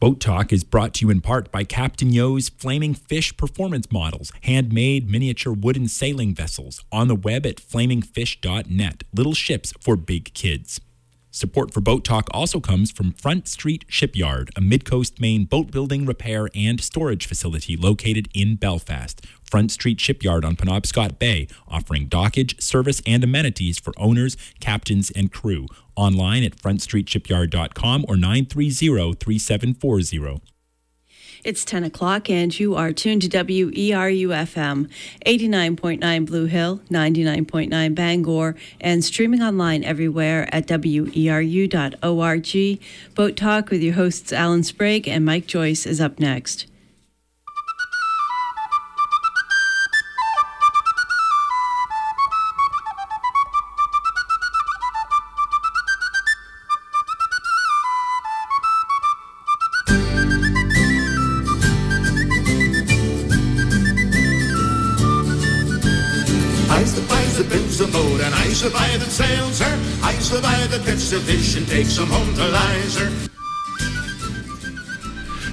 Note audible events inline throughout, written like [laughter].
Boat Talk is brought to you in part by Captain Yo's Flaming Fish Performance Models, handmade miniature wooden sailing vessels on the web at flamingfish.net. Little ships for big kids. Support for Boat Talk also comes from Front Street Shipyard, a Midcoast Maine boat building, repair, and storage facility located in Belfast. Front Street Shipyard on Penobscot Bay, offering dockage, service, and amenities for owners, captains, and crew. Online at frontstreetshipyard.com or 930 3740. It's 10 o'clock, and you are tuned to WERU FM, 89.9 Blue Hill, 99.9 Bangor, and streaming online everywhere at weru.org. Boat Talk with your hosts Alan Sprague and Mike Joyce is up next.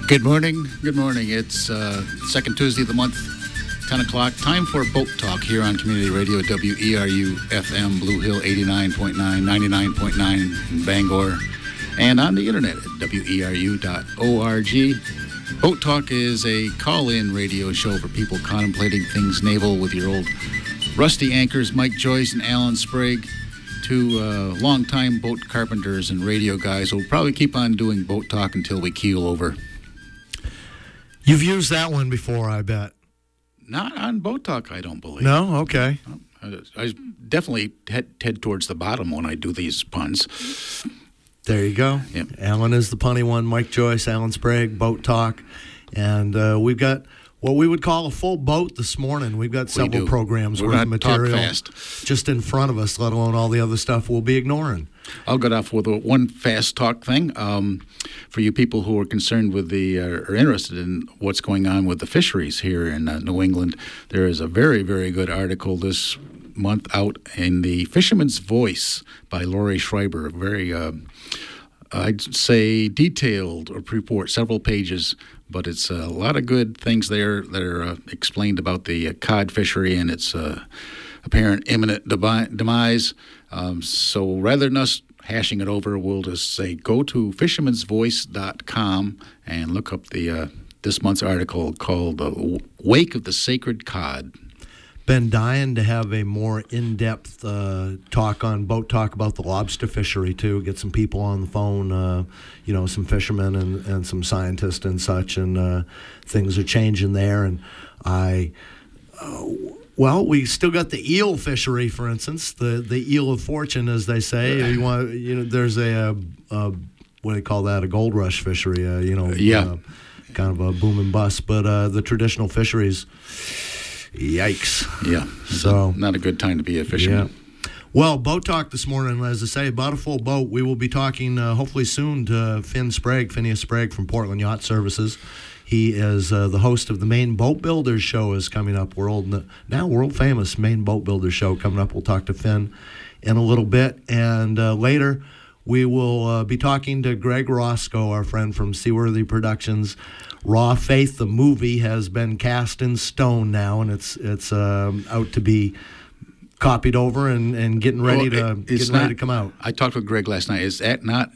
Good morning. Good morning. It's uh, second Tuesday of the month, 10 o'clock. Time for Boat Talk here on Community Radio WERU FM, Blue Hill 89.9, 99.9 in Bangor, and on the internet at weru.org. Boat Talk is a call in radio show for people contemplating things naval with your old Rusty anchors Mike Joyce and Alan Sprague, two uh, longtime boat carpenters and radio guys will probably keep on doing boat talk until we keel over. You've used that one before, I bet. Not on boat talk, I don't believe. No, okay. I, I definitely head, head towards the bottom when I do these puns. There you go. Yep. Alan is the punny one. Mike Joyce, Alan Sprague, boat talk, and uh, we've got what we would call a full boat this morning. We've got several we programs We're worth of material just in front of us, let alone all the other stuff we'll be ignoring. I'll get off with one fast talk thing. Um, for you people who are concerned with the, uh, are interested in what's going on with the fisheries here in uh, New England, there is a very, very good article this month out in the Fisherman's Voice by Laurie Schreiber. Very, uh, I'd say, detailed report, several pages but it's a lot of good things there that are uh, explained about the uh, cod fishery and its uh, apparent imminent demise. Um, so rather than us hashing it over, we'll just say go to fishermansvoice.com and look up the uh, this month's article called "The Wake of the Sacred Cod." Been dying to have a more in-depth uh, talk on boat talk about the lobster fishery too. Get some people on the phone, uh, you know, some fishermen and, and some scientists and such, and uh, things are changing there. And I, uh, well, we still got the eel fishery, for instance, the the eel of fortune, as they say. You want, you know, there's a, a what do they call that? A gold rush fishery, uh, you know, yeah, uh, kind of a boom and bust. But the traditional fisheries Yikes. Yeah. So not a good time to be a fisherman. Yeah. Well, boat talk this morning, as I say, about a full boat. We will be talking uh, hopefully soon to Finn Sprague, Phineas Sprague from Portland Yacht Services. He is uh, the host of the Maine Boat Builders Show is coming up. World now world famous Maine Boat Builders Show coming up. We'll talk to Finn in a little bit, and uh, later we will uh, be talking to Greg Roscoe, our friend from Seaworthy Productions. Raw Faith, the movie, has been cast in stone now, and it's it's um, out to be copied over and, and getting ready well, to getting not, ready to come out. I talked with Greg last night. Is that not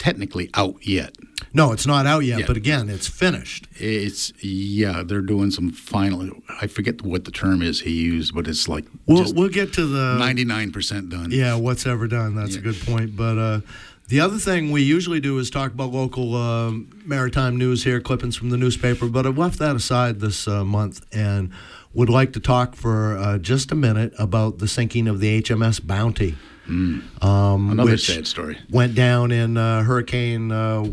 technically out yet? No, it's not out yet, yet. but again, it's finished. It's yeah, they're doing some final. I forget what the term is he used, but it's like we'll we'll get to the ninety nine percent done. Yeah, what's ever done? That's yeah. a good point, but. Uh, the other thing we usually do is talk about local uh, maritime news here, clippings from the newspaper, but I've left that aside this uh, month and would like to talk for uh, just a minute about the sinking of the HMS Bounty. Mm. Um, Another sad story. Went down in uh, Hurricane uh,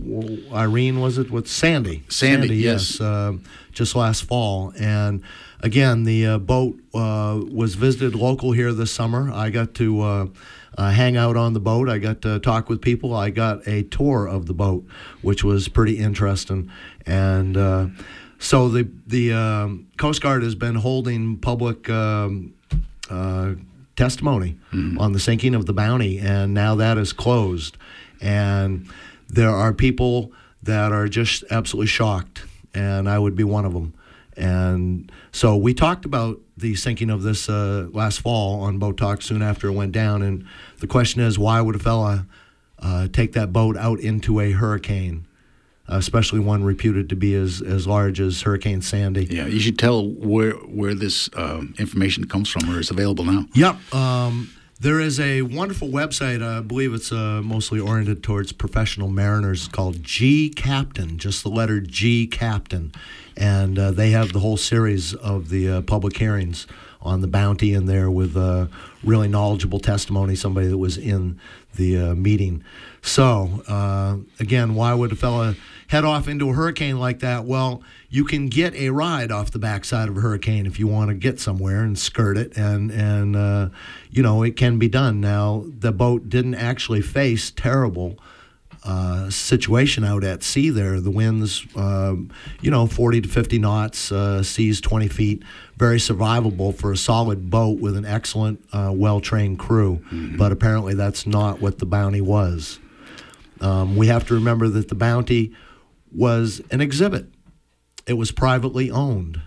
Irene, was it? With Sandy. Sandy, Sandy yes. yes uh, just last fall. And again, the boat was visited local here this summer. I got to uh, hang out on the boat. I got to talk with people. I got a tour of the boat, which was pretty interesting. And uh, so the the um, Coast Guard has been holding public um, uh, testimony mm-hmm. on the sinking of the Bounty, and now that is closed. And there are people that are just absolutely shocked, and I would be one of them. And so we talked about the sinking of this uh, last fall on Boat Talk soon after it went down. And the question is, why would a fella uh, take that boat out into a hurricane, especially one reputed to be as, as large as Hurricane Sandy? Yeah, you should tell where where this um, information comes from or is available now. Yep. Um, there is a wonderful website. I believe it's uh, mostly oriented towards professional mariners called G Captain, just the letter G Captain. And uh, they have the whole series of the uh, public hearings on the bounty in there with uh, really knowledgeable testimony, somebody that was in the uh, meeting. So, uh, again, why would a fella head off into a hurricane like that? Well, you can get a ride off the backside of a hurricane if you want to get somewhere and skirt it, and and uh, you know it can be done. Now, the boat didn't actually face terrible. Uh, situation out at sea there. The winds, uh, you know, 40 to 50 knots, uh, seas 20 feet, very survivable for a solid boat with an excellent, uh, well trained crew. Mm-hmm. But apparently, that's not what the Bounty was. Um, we have to remember that the Bounty was an exhibit, it was privately owned.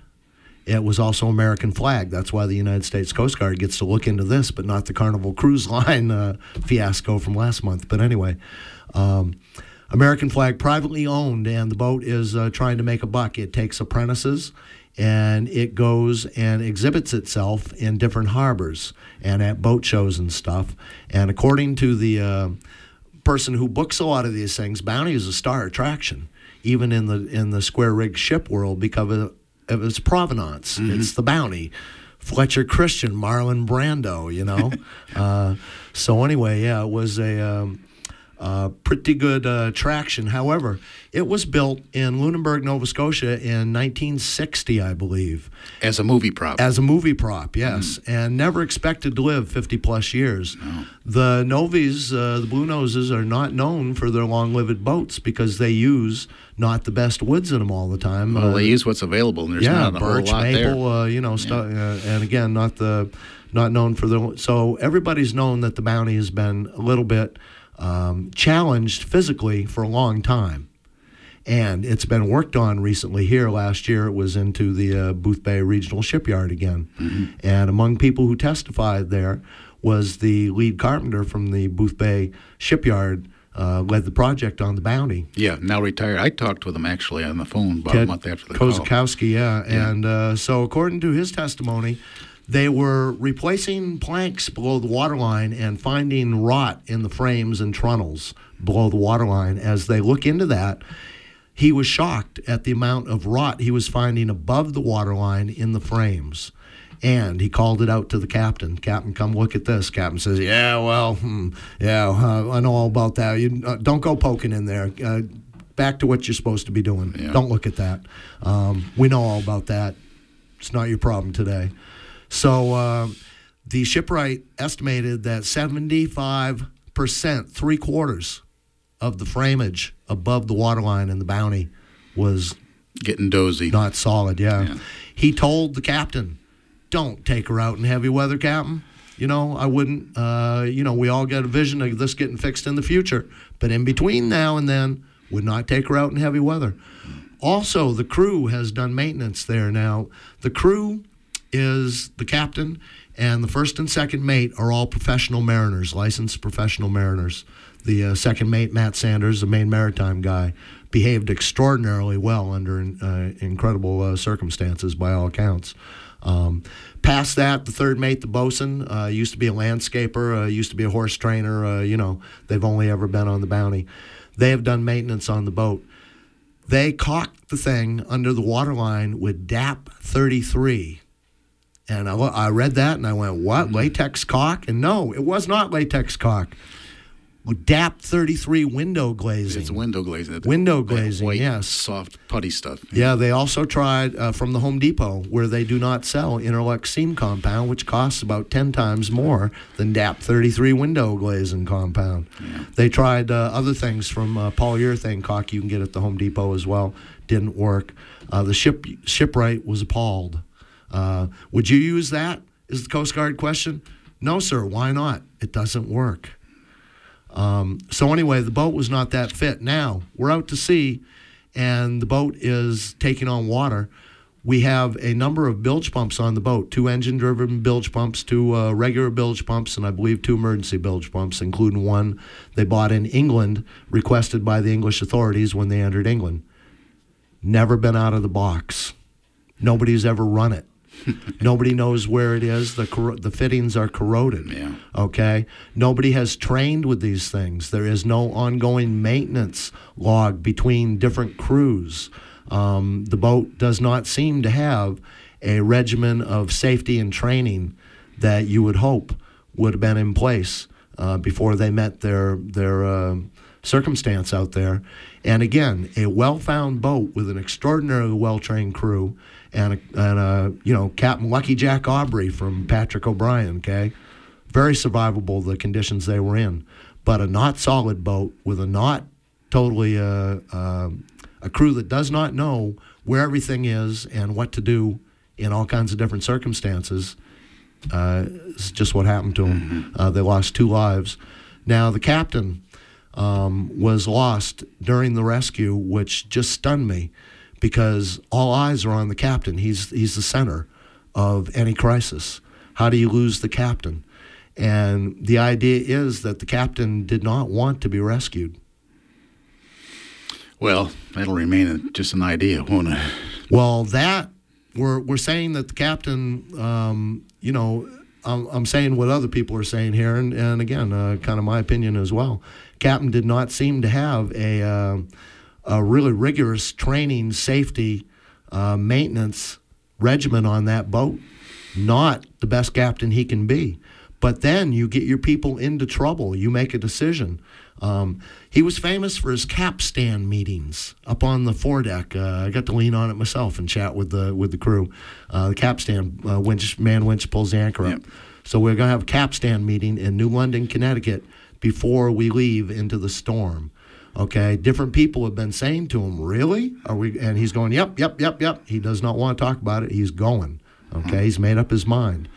It was also American flag. That's why the United States Coast Guard gets to look into this, but not the Carnival Cruise [laughs] Line uh, fiasco from last month. But anyway, um, American flag privately owned, and the boat is uh, trying to make a buck. It takes apprentices and it goes and exhibits itself in different harbors and at boat shows and stuff. And according to the uh, person who books a lot of these things, Bounty is a star attraction, even in the in the square rig ship world because of, of its provenance. Mm-hmm. It's the Bounty. Fletcher Christian, Marlon Brando, you know. [laughs] uh, so anyway, yeah, it was a um, uh, pretty good uh, traction. However, it was built in Lunenburg, Nova Scotia in 1960, I believe. As a movie prop. As a movie prop, yes. Mm. And never expected to live 50 plus years. No. The Novies, uh, the Blue Noses, are not known for their long lived boats because they use not the best woods in them all the time. Well, they uh, use what's available, and there's yeah, not a birch, whole lot maple, there. Uh, you know, yeah. Uh, and again, not the not known for the. So everybody's known that the bounty has been a little bit um, challenged physically for a long time. And it's been worked on recently here. Last year, it was into the uh, Boothbay Regional Shipyard again. Mm-hmm. And among people who testified there was the lead carpenter from the Boothbay Shipyard, uh, led the project on the Bounty. Yeah, now retired. I talked with him actually on the phone about Ted a month after the Kozakowski, call. yeah. yeah. And uh, so, according to his testimony, they were replacing planks below the waterline and finding rot in the frames and trunnels below the waterline. As they look into that, he was shocked at the amount of rot he was finding above the waterline in the frames. And he called it out to the captain. Captain, come look at this. Captain says, "Yeah, well, hmm, yeah, uh, I know all about that. You uh, don't go poking in there. Uh, back to what you're supposed to be doing. Yeah. Don't look at that. Um, we know all about that. It's not your problem today." So uh, the shipwright estimated that 75%, three quarters of the framage above the waterline in the Bounty was getting dozy. Not solid, yeah. yeah. He told the captain, don't take her out in heavy weather, Captain. You know, I wouldn't. Uh, you know, we all got a vision of this getting fixed in the future. But in between now and then, would not take her out in heavy weather. Also, the crew has done maintenance there now. The crew is the captain, and the first and second mate are all professional mariners, licensed professional mariners. The uh, second mate, Matt Sanders, the Maine Maritime guy, behaved extraordinarily well under uh, incredible uh, circumstances by all accounts. Um, past that, the third mate, the bosun, uh, used to be a landscaper, uh, used to be a horse trainer. Uh, you know, they've only ever been on the bounty. They have done maintenance on the boat. They cocked the thing under the waterline with DAP 33 and I, I read that and I went, what? Latex caulk? And no, it was not latex caulk. DAP 33 window glazing. It's window glazing. Window glazing, white, yes. Soft putty stuff. Yeah, they also tried uh, from the Home Depot where they do not sell Interlux seam compound, which costs about 10 times more than DAP 33 window glazing compound. Yeah. They tried uh, other things from uh, polyurethane caulk you can get at the Home Depot as well. Didn't work. Uh, the ship shipwright was appalled. Uh, would you use that? Is the Coast Guard question? No, sir. Why not? It doesn't work. Um, so anyway, the boat was not that fit. Now we're out to sea, and the boat is taking on water. We have a number of bilge pumps on the boat: two engine-driven bilge pumps, two uh, regular bilge pumps, and I believe two emergency bilge pumps, including one they bought in England, requested by the English authorities when they entered England. Never been out of the box. Nobody's ever run it. [laughs] Nobody knows where it is. The corro- the fittings are corroded. Yeah. Okay. Nobody has trained with these things. There is no ongoing maintenance log between different crews. Um, the boat does not seem to have a regimen of safety and training that you would hope would have been in place uh, before they met their their uh, circumstance out there. And again, a well-found boat with an extraordinarily well-trained crew and a, and a you know Captain Lucky Jack Aubrey from Patrick O'Brian. Okay, very survivable the conditions they were in, but a not solid boat with a not totally uh, uh, a crew that does not know where everything is and what to do in all kinds of different circumstances. Uh, it's just what happened to them. Uh, they lost two lives. Now the captain um, was lost during the rescue, which just stunned me because all eyes are on the captain. He's he's the center of any crisis. How do you lose the captain? And the idea is that the captain did not want to be rescued. Well, that'll remain a, just an idea, won't it? Well, that we're we're saying that the captain, um, you know, I'm, I'm saying what other people are saying here, and and again, uh, kind of my opinion as well. Captain did not seem to have a uh, a really rigorous training, safety, uh, maintenance regimen on that boat. Not the best captain he can be. But then you get your people into trouble. You make a decision. Um, he was famous for his capstan meetings up on the foredeck. Uh, I got to lean on it myself and chat with the with the crew. Uh, the capstan uh, winch man winch pulls the anchor up. Yep. So we're gonna have a capstan meeting in New London, Connecticut, before we leave into the storm. Okay, different people have been saying to him, "Really? Are we?" And he's going, "Yep, yep, yep, yep." He does not want to talk about it. He's going. Okay, he's made up his mind.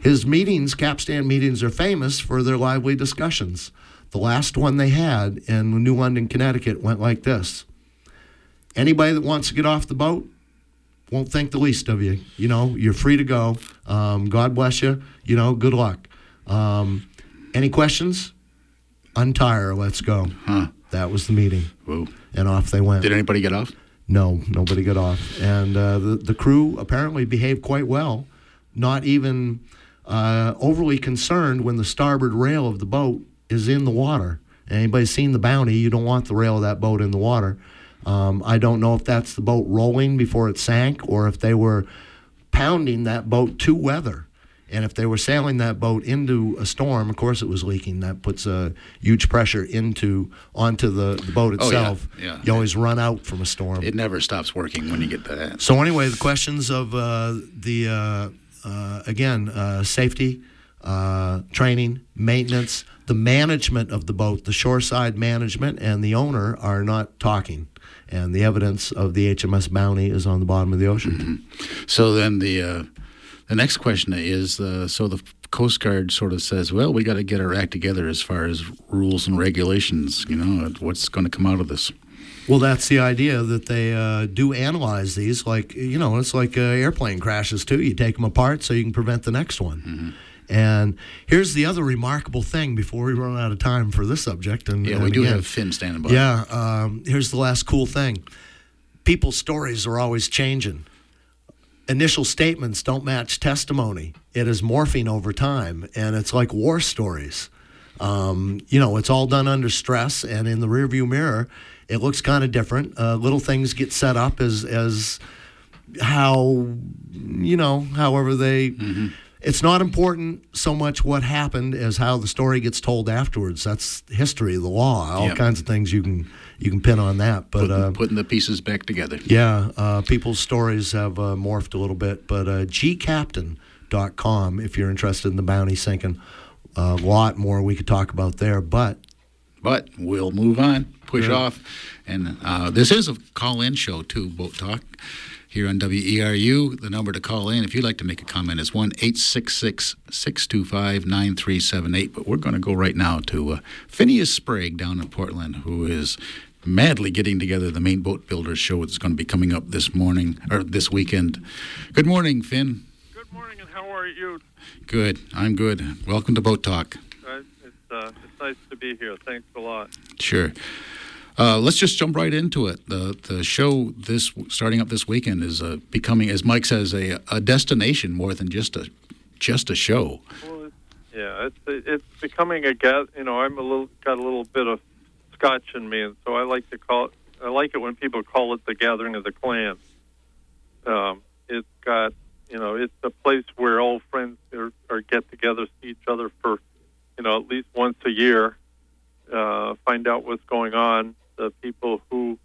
His meetings, capstan meetings, are famous for their lively discussions. The last one they had in New London, Connecticut, went like this: Anybody that wants to get off the boat won't think the least of you. You know, you're free to go. Um, God bless you. You know, good luck. Um, any questions? Untire. Let's go. Huh. That was the meeting, Whoa. and off they went. Did anybody get off? No, nobody got off. And uh, the, the crew apparently behaved quite well, not even uh, overly concerned when the starboard rail of the boat is in the water. Anybody seen the bounty? You don't want the rail of that boat in the water. Um, I don't know if that's the boat rolling before it sank or if they were pounding that boat to weather. And if they were sailing that boat into a storm, of course it was leaking. That puts a huge pressure into onto the, the boat Oh, yeah, itself. yeah. You always run out from a storm. It never stops working when you get to that. So anyway, the questions of uh, the uh, uh, again uh, safety, uh, training, maintenance, the management of the boat, the shoreside management, and the owner are not talking. And the evidence of the HMS Bounty is on the bottom of the ocean. [clears throat] So then the uh, the next question is uh, so the Coast Guard sort of says, well, we got to get our act together as far as rules and regulations. You know, what's going to come out of this? Well, that's the idea that they uh, do analyze these. Like you know, it's like uh, airplane crashes too. You take them apart so you can prevent the next one. And here's the other remarkable thing before we run out of time for this subject. And Yeah, and we do again, have Finn standing by. Yeah, um, here's the last cool thing. People's stories are always changing. Initial statements don't match testimony. It is morphing over time, and it's like war stories. Um, you know, it's all done under stress, and in the rearview mirror, it looks kind of different. Uh, little things get set up as as how you know, however they. It's not important so much what happened as how the story gets told afterwards. That's history, the law, all Yeah. kinds of things you can you can pin on that. But Putting, uh, putting the pieces back together. yeah, uh, people's stories have uh, morphed a little bit. But uh, gcaptain.com, if you're interested in the bounty sinking, a lot more we could talk about there. But But we'll move on. push Good. off. And uh, this is a call-in show too, Boat Talk. Here on WERU, the number to call in if you'd like to make a comment is 1 866 625 9378. But we're going to go right now to uh, Phineas Sprague down in Portland, who is madly getting together the Maine boat builders show that's going to be coming up this morning or this weekend. Good morning, Finn. Good morning, and how are you? Good. I'm good. Welcome to Boat Talk. Uh, it's uh, it's nice to be here. Thanks a lot. Sure. Uh, let's just jump right into it. The the show this starting up this weekend is uh, becoming, as Mike says, a, a destination more than just a just a show. Well, yeah, it's it's becoming a. You know, I'm a little got a little bit of Scotch in me, and so I like to call it. I like it when people call it the gathering of the clans. Um, it's got you know, it's a place where old friends are, are get together, see each other for you know at least once a year, uh, find out what's going on. The people who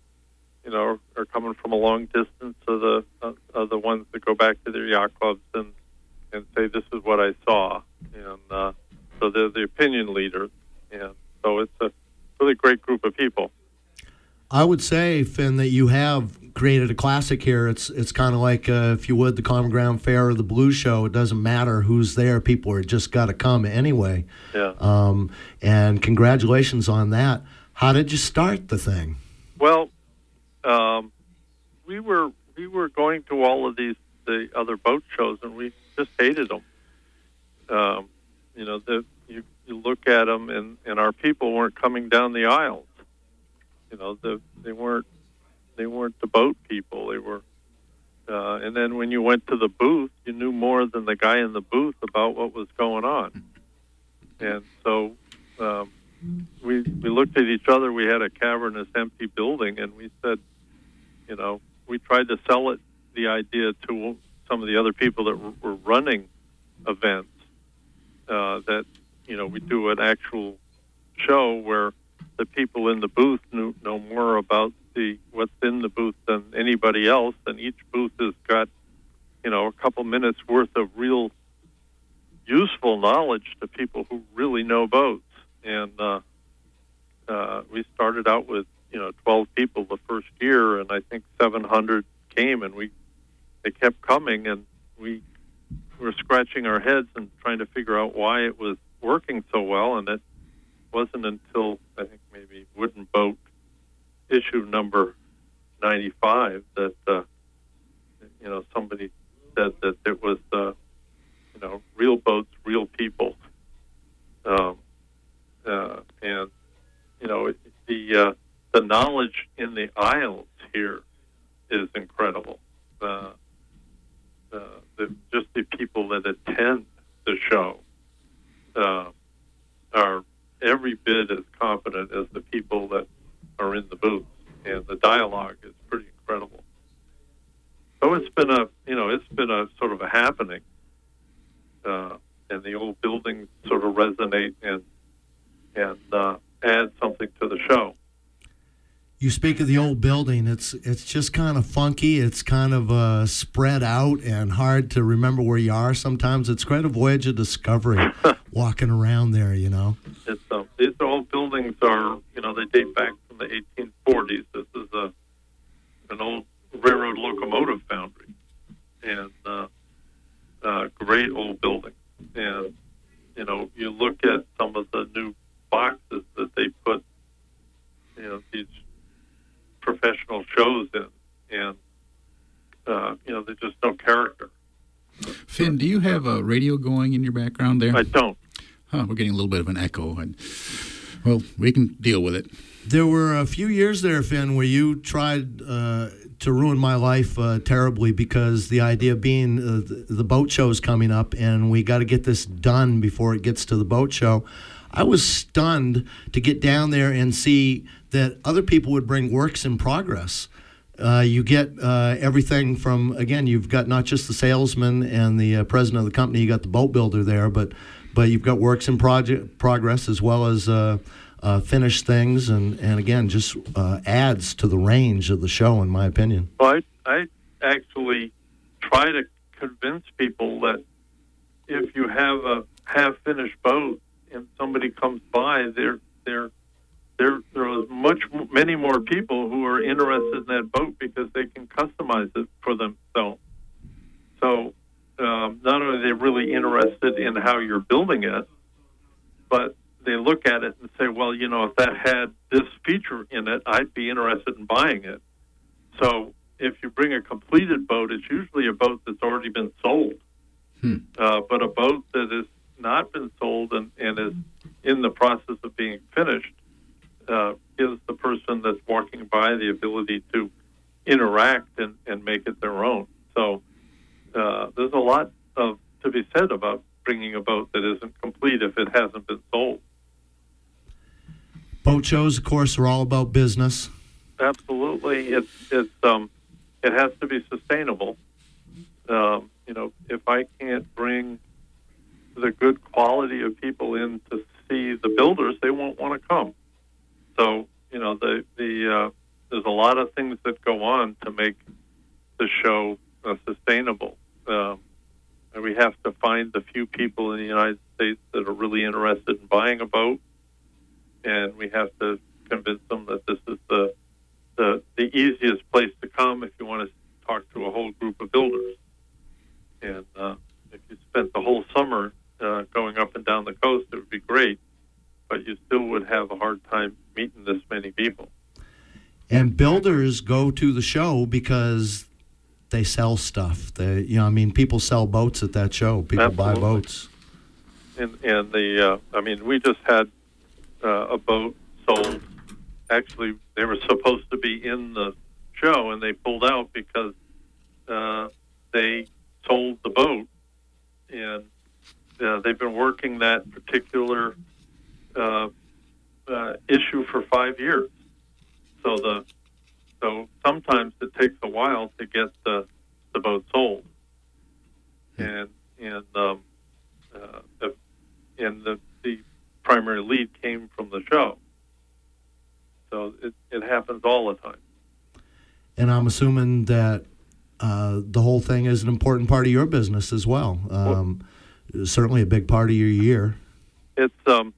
you know are coming from a long distance are the uh, are the ones that go back to their yacht clubs and and say this is what I saw, and uh, so they're the opinion leaders, and so it's a really great group of people. I would say, Finn, that you have created a classic here. It's it's kind of like, uh, if you would, the Common Ground Fair or the Blues Show. It doesn't matter who's there; people are just got to come anyway. Yeah. Um, and congratulations on that. How did you start the thing? Well, um, we were we were going to all of these the other boat shows, and we just hated them. Um, you know, the, you you look at them, and and our people weren't coming down the aisles. You know, the, they weren't they weren't the boat people. They were. Uh, and then when you went to the booth, you knew more than the guy in the booth about what was going on. And so um, we we looked at each other. We had a cavernous, empty building, and we said, you know, we tried to sell it the idea to some of the other people that were, running events uh, that you know we do an actual show where the people in the booth knew, know more about the what's in the booth than anybody else, and each booth has got you know a couple minutes worth of real useful knowledge to people who really know boats. And uh, uh, we started out with you know 12 people the first year, and I think 700 came, and we they kept coming, and we were scratching our heads and trying to figure out why it was working so well, and it wasn't until I think maybe Wooden Boat issue number 95 that uh, you know somebody said that it was uh, you know real boats, real people, um, uh, and you know the uh, the knowledge in the aisles here is incredible. Uh, uh, the, just the people that attend the show uh, are every bit as competent as the people that are in the booth, and the dialogue is pretty incredible. So it's been a you know it's been a sort of a happening, uh, and the old buildings sort of resonate and and uh, add something to the show. You speak of the old building. It's it's just kind of funky. It's kind of uh, spread out and hard to remember where you are. Sometimes it's quite a voyage of discovery, [laughs] walking around there. You know. It's um, these old buildings are you know they date back from the 1840s. This is a an old railroad locomotive foundry, and uh, uh, great old building. And you know you look at some of the new boxes that they put you know these professional shows in, and uh, you know there's just no character. Finn, do you have a radio going in your background there? I don't. Huh, we're getting a little bit of an echo. And, well, we can deal with it. There were a few years there, Finn, where you tried uh, to ruin my life uh, terribly because the idea being uh, the, the boat show is coming up and we got to get this done before it gets to the boat show. I was stunned to get down there and see that other people would bring works in progress. Uh, you get uh, everything from again. You've got not just the salesman and the uh, president of the company. You got the boat builder there, but but you've got works in project progress as well as uh, uh, finished things, and and again just uh, adds to the range of the show, in my opinion. Well, I, I actually try to convince people that if you have a half finished boat and somebody comes by, they're they're there there was much many more people who are interested in that boat because they can customize it for themselves. So um, not only are they really interested in how you're building it, but they look at it and say, well, you know, if that had this feature in it, I'd be interested in buying it. So if you bring a completed boat, it's usually a boat that's already been sold. Uh, but a boat that has not been sold and, and is in the process of being finished uh, gives the person that's walking by the ability to interact and, and make it their own. So uh, there's a lot of to be said about bringing a boat that isn't complete if it hasn't been sold. Boat shows, of course, are all about business. Absolutely, it's it's um, it has to be sustainable. Um, you know, if I can't bring the good quality of people in to see the builders, they won't want to come. So you know, the the uh, there's a lot of things that go on to make the show uh, sustainable. Um, and we have to find the few people in the United States that are really interested in buying a boat, and we have to convince them that this is the the, the easiest place to come if you want to talk to a whole group of builders. And uh, if you spent the whole summer uh, going up and down the coast, it would be great, but you still would have a hard time meeting this many people. And builders go to the show because they sell stuff. They, you know, I mean, people sell boats at that show. People buy boats. And and the uh, I mean, we just had uh, a boat sold. Actually, they were supposed to be in the show, and they pulled out because uh, they sold the boat, and uh, they've been working that particular uh, uh, issue for five years. So the so sometimes it takes a while to get the the boat sold, and and um, uh, the, and the the primary lead came from the show. So it, it happens all the time. And I'm assuming that uh, the whole thing is an important part of your business as well. Um, certainly a big part of your year. It's um,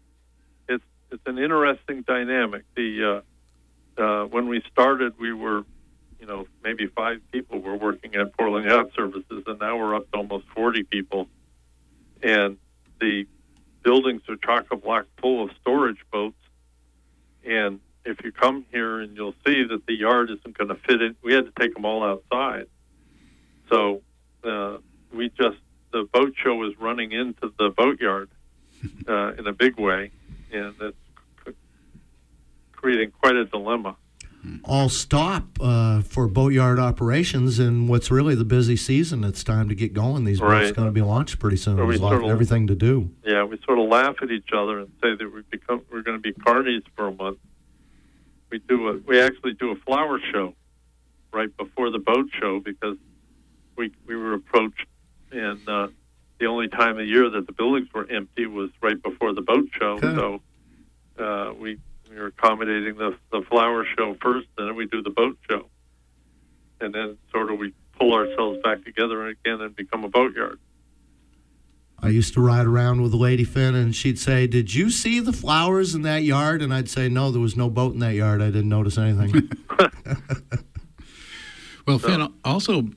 it's it's an interesting dynamic. The uh, uh, when we started, we were, you know, maybe five people were working at Portland Yacht Services, and now we're up to almost forty people. And the buildings are chock a block full of storage boats. And if you come here and you'll see that the yard isn't going to fit in, we had to take them all outside. So uh, we just the boat show is running into the boatyard [laughs] uh, in a big way, and it's c- creating quite a dilemma. All stop uh, for boatyard operations in what's really the busy season. It's time to get going. These boats Right. going to be launched pretty soon. We There's sort of- everything to do. Yeah, we sort of laugh at each other and say that we become we're going to be carnies for a month. We do a we actually do a flower show right before the boat show because we we were approached and uh, the only time of year that the buildings were empty was right before the boat show. Okay. So uh, we we were accommodating the the flower show first, and then we do the boat show, and then sort of we pull ourselves back together again and become a boatyard. I used to ride around with a lady Finn, and she'd say, "Did you see the flowers in that yard?" And I'd say, "No, there was no boat in that yard. I didn't notice anything." [laughs] Well, Finn, also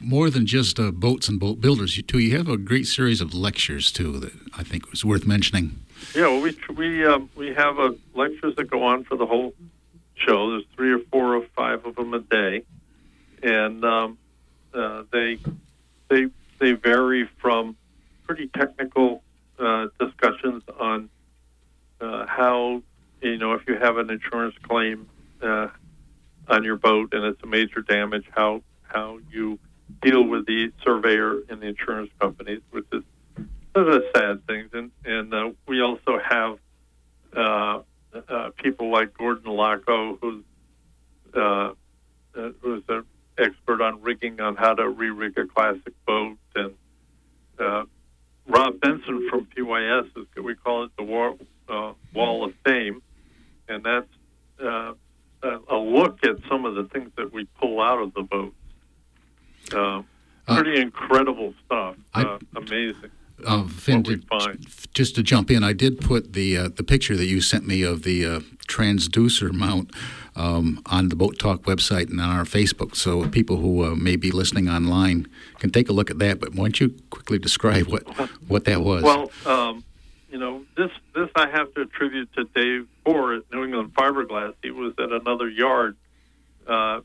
more than just uh, boats and boat builders, you too, you have a great series of lectures too that I think was worth mentioning. Yeah, well, we we um, we have uh, lectures that go on for the whole show. There's three or four or five of them a day, and um, uh, they they they vary from pretty technical uh, discussions on uh, how you know if you have an insurance claim on your boat and it's a major damage, how how you deal with the surveyor and the insurance companies, which is those are sad things, and and uh, we also have uh, uh, people like Gordon Laco, who's uh, uh, who's an expert on rigging, on how to re-rig a classic boat, and uh, Rob Benson from PYS is we call it the War, uh, Wall of Fame, and that's uh, a look at some of the things that we pull out of the boat. Uh, Uh, pretty incredible stuff. I- Uh, amazing. Uh, Finn, did- just to jump in, I did put the uh, the picture that you sent me of the uh, transducer mount um, on the Boat Talk website and on our Facebook, so people who uh, may be listening online can take a look at that. But why don't you quickly describe what what that was? Well, um, you know, this this I have to attribute to Dave Bohr at New England Fiberglass. He was at another yard uh,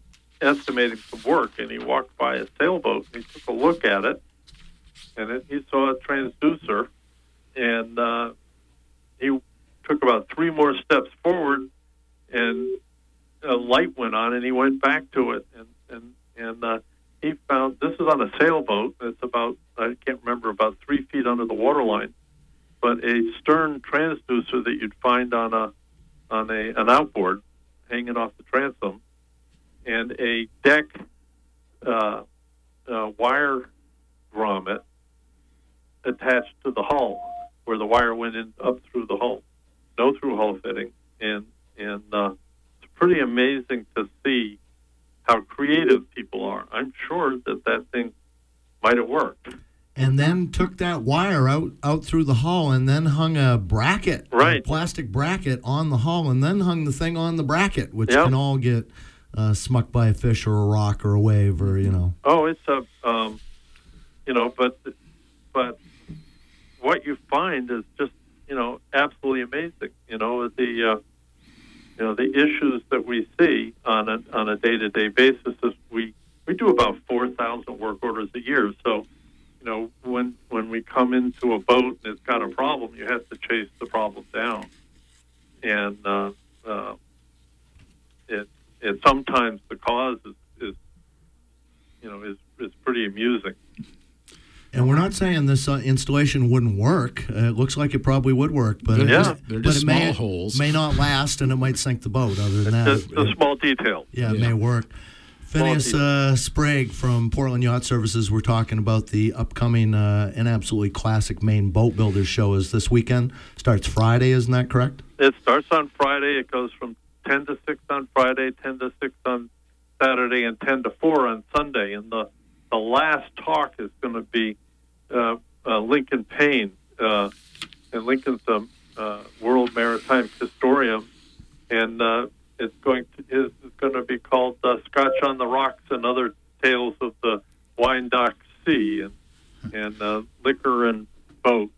estimating some work, and he walked by a sailboat. and He took a look at it, and it, he saw a transducer, and uh, he took about three more steps forward, and a light went on, and he went back to it, and and and uh, he found this is on a sailboat. It's about I can't remember about three feet under the waterline, but a stern transducer that you'd find on a on a an outboard hanging off the transom, and a deck uh, uh, wire grommet attached to the hull, where the wire went in up through the hull, no through hull fitting, and and uh, it's pretty amazing to see how creative people are. I'm sure that that thing might have worked. and then took that wire out out through the hull and then hung a bracket, a Right. plastic bracket on the hull, and then hung the thing on the bracket, which Yep. can all get uh, smucked by a fish or a rock or a wave or you know. Oh, it's a, um, you know, but but what you find is just you know absolutely amazing. You know the uh, you know the issues that we see on a on a day to day basis is we we do about four thousand work orders a year. So you know when when we come into a boat and it's got a problem, you have to chase the problem down, and uh, uh, it it sometimes the cause is, is you know is is pretty amusing. And we're not saying this uh, installation wouldn't work. Uh, it looks like it probably would work, but They're it, just- they're but just it may, small holes. may not last, and it might sink the boat. Other than that, Just a small detail. Yeah, it Yeah. may work. Phineas uh, Sprague from Portland Yacht Services. We're talking about the upcoming uh, and absolutely classic Maine Boat Builders show. Is this weekend? Starts Friday, isn't that correct? It starts on Friday. It goes from 10 to 6 on Friday, 10 to 6 on Saturday, and 10 to 4 on Sunday. And the, the last talk is going to be uh, uh, Lincoln Paine. Uh, and Lincoln's a uh, world maritime historian. And uh, it's going to be called uh, Scotch on the Rocks and Other Tales of the Wine-Dark Sea and, and uh, Liquor and Boats.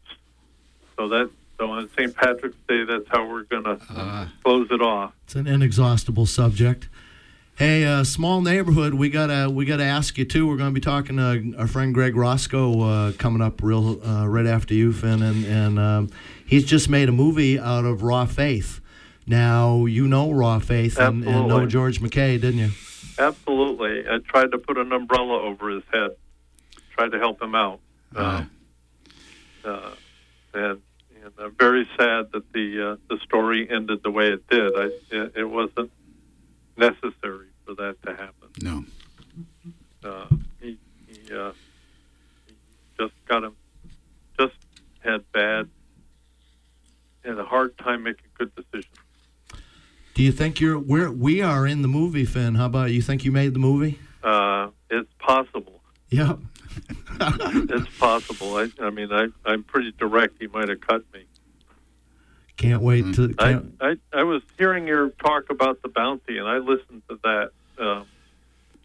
So that so on St. Patrick's Day, that's how we're going to Ah. close it off. It's an inexhaustible subject. Hey, uh, small neighborhood. We gotta we gotta ask you too. We're gonna be talking to our friend Greg Roscoe uh, coming up real uh, right after you, Finn, and and um, he's just made a movie out of Raw Faith. Now you know Raw Faith and, and know George McKay, didn't you? Absolutely. I tried to put an umbrella over his head, tried to help him out. Um, uh, and and I'm very sad that the uh, the story ended the way it did. I it, it wasn't necessary for that to happen. no. Uh, he he, uh, he just got him just had bad had a hard time making good decisions. Do you think you're we're we are in the movie, Finn? How about you? Think you made the movie? Uh, it's possible. Yep. It's possible. I, I mean, I, I'm pretty direct. He might have cut me. Can't wait to. I, Can't, I, I was hearing your talk about the bounty, and I listened to that. Um,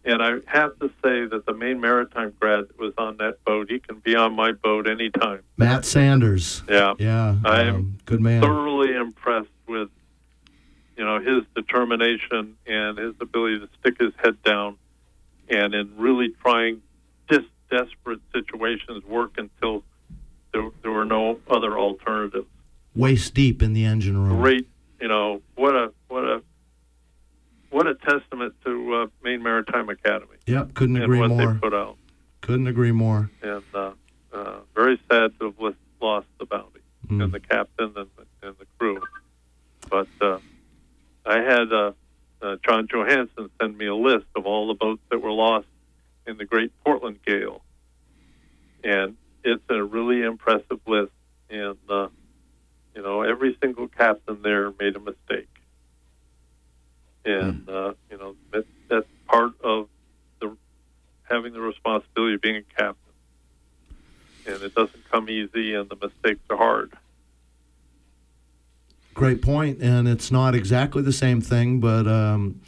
and I have to say that the Maine Maritime grad that was on that boat, he can be on my boat anytime. Matt Sanders. Yeah. Yeah. I am um, good man. Thoroughly impressed with, you know, his determination and his ability to stick his head down and in really trying desperate situations work until there, there were no other alternatives. Waist deep in the engine room. great. You know what a what a what a testament to uh, Maine Maritime Academy Yep. Couldn't agree what more. they put out. Couldn't agree more. And uh, uh, very sad to have lost the bounty Mm. and the captain and the, and the crew. But uh, I had uh, uh, John Johansson send me a list of all the boats that were lost in the Great Portland Gale, and it's a really impressive list. And uh, you know, every single captain there made a mistake, and uh, you know that, that's part of the having the responsibility of being a captain. and it doesn't come easy, and the mistakes are hard. Great point, and it's not exactly the same thing, but um,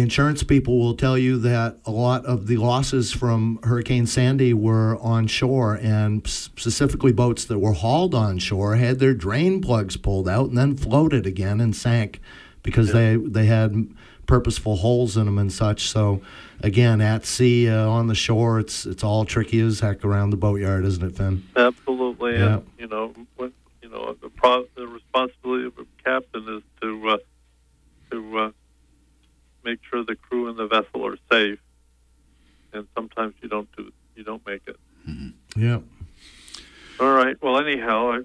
insurance people will tell you that a lot of the losses from Hurricane Sandy were on shore, and specifically boats that were hauled on shore had their drain plugs pulled out and then floated again and sank because they they had purposeful holes in them and such. So again, at sea uh, on the shore, it's it's all tricky as heck around the boatyard, isn't it, Finn? Absolutely, Yeah. and you know, you know, the, pro- the responsibility of a captain is to uh, to uh, make sure the crew and the vessel are safe, and sometimes you don't do you don't make it. Yeah. All right. Well, anyhow, I,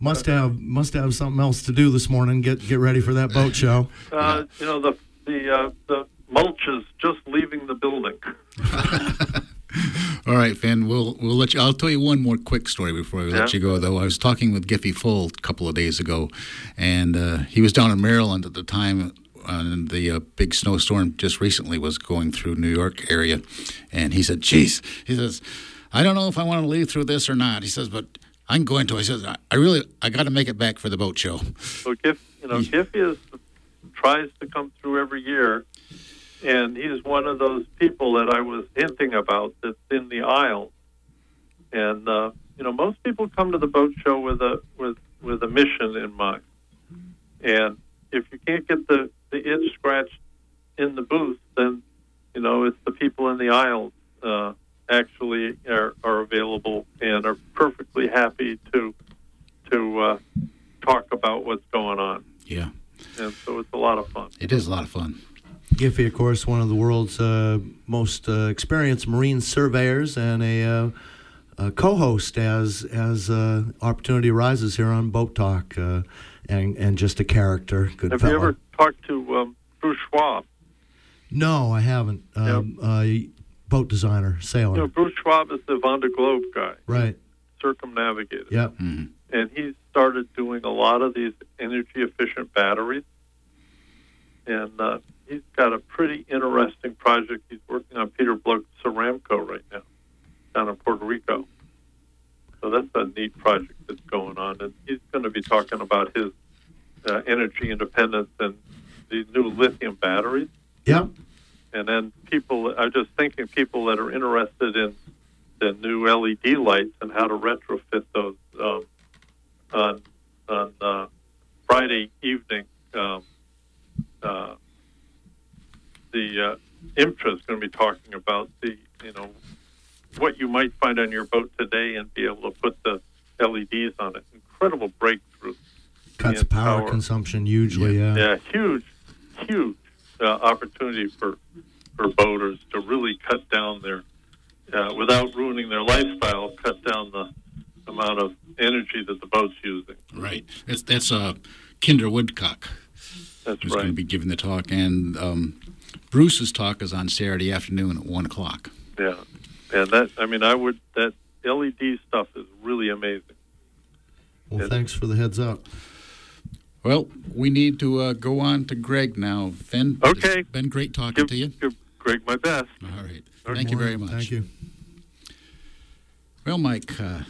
Must have must have something else to do this morning. Get get ready for that boat show. uh, you know, the the uh, the mulch is just leaving the building. [laughs] All right, Finn. We'll we'll let you. I'll tell you one more quick story before we let you go. Though I was talking with Giffy Full a couple of days ago, and uh, he was down in Maryland at the time. And the uh, big snowstorm just recently was going through New York area, and he said, "Geez," he says, "I don't know if I want to leave through this or not." He says, "But I'm going to." He says, "I, I really, I got to make it back for the boat show." So Giff, you know, Giffy is tries to come through every year, and he's one of those people that I was hinting about that's in the aisle. And uh, you know, most people come to the boat show with a with with a mission in mind. And if you can't get the the itch scratched in the booth, then you know it's the people in the aisles uh, actually are, are available and are perfectly happy to to uh, talk about what's going on. Yeah, And so it's a lot of fun. it is a lot of fun. Giffy, of course, one of the world's uh, most uh, experienced marine surveyors and a, uh, a co-host as as uh, opportunity arises here on Boat Talk, uh, and and just a character, good Have fellow. Talked to um, Bruce Schwab? No, I haven't. Um, uh, boat designer, sailor. You know, Bruce Schwab is the Vendée Globe guy, Right. circumnavigator. Yep. and he started doing a lot of these energy efficient batteries. And uh, he's got a pretty interesting project. He's working on Peter Blake's Ceramco right now down in Puerto Rico. So that's a neat project that's going on. And he's going to be talking about his uh, energy independence and these new lithium batteries. Yep. And then people, I'm just thinking people that are interested in the new LED lights and how to retrofit those um, on on uh, Friday evening. Um, uh, the uh, IMTRA is going to be talking about the you know what you might find on your boat today and be able to put the LEDs on it. Incredible breakthrough. Cuts power, power. consumption hugely. Yeah. Yeah, huge, huge uh, opportunity for for boaters to really cut down their, uh, without ruining their lifestyle, cut down the amount of energy that the boat's using. Right. That's that's uh, Kinder Woodcock. That's who's going to be giving the talk, and um, Bruce's talk is on Saturday afternoon at one o'clock. Yeah, and that I mean, I would that LED stuff is really amazing. Well, thanks for the heads up. Well, we need to uh, go on to Greg now. Finn, Okay. it's been great talking Give, to you. give Greg my best. All right. Good Thank you very much. Thank you. Well, Mike, uh,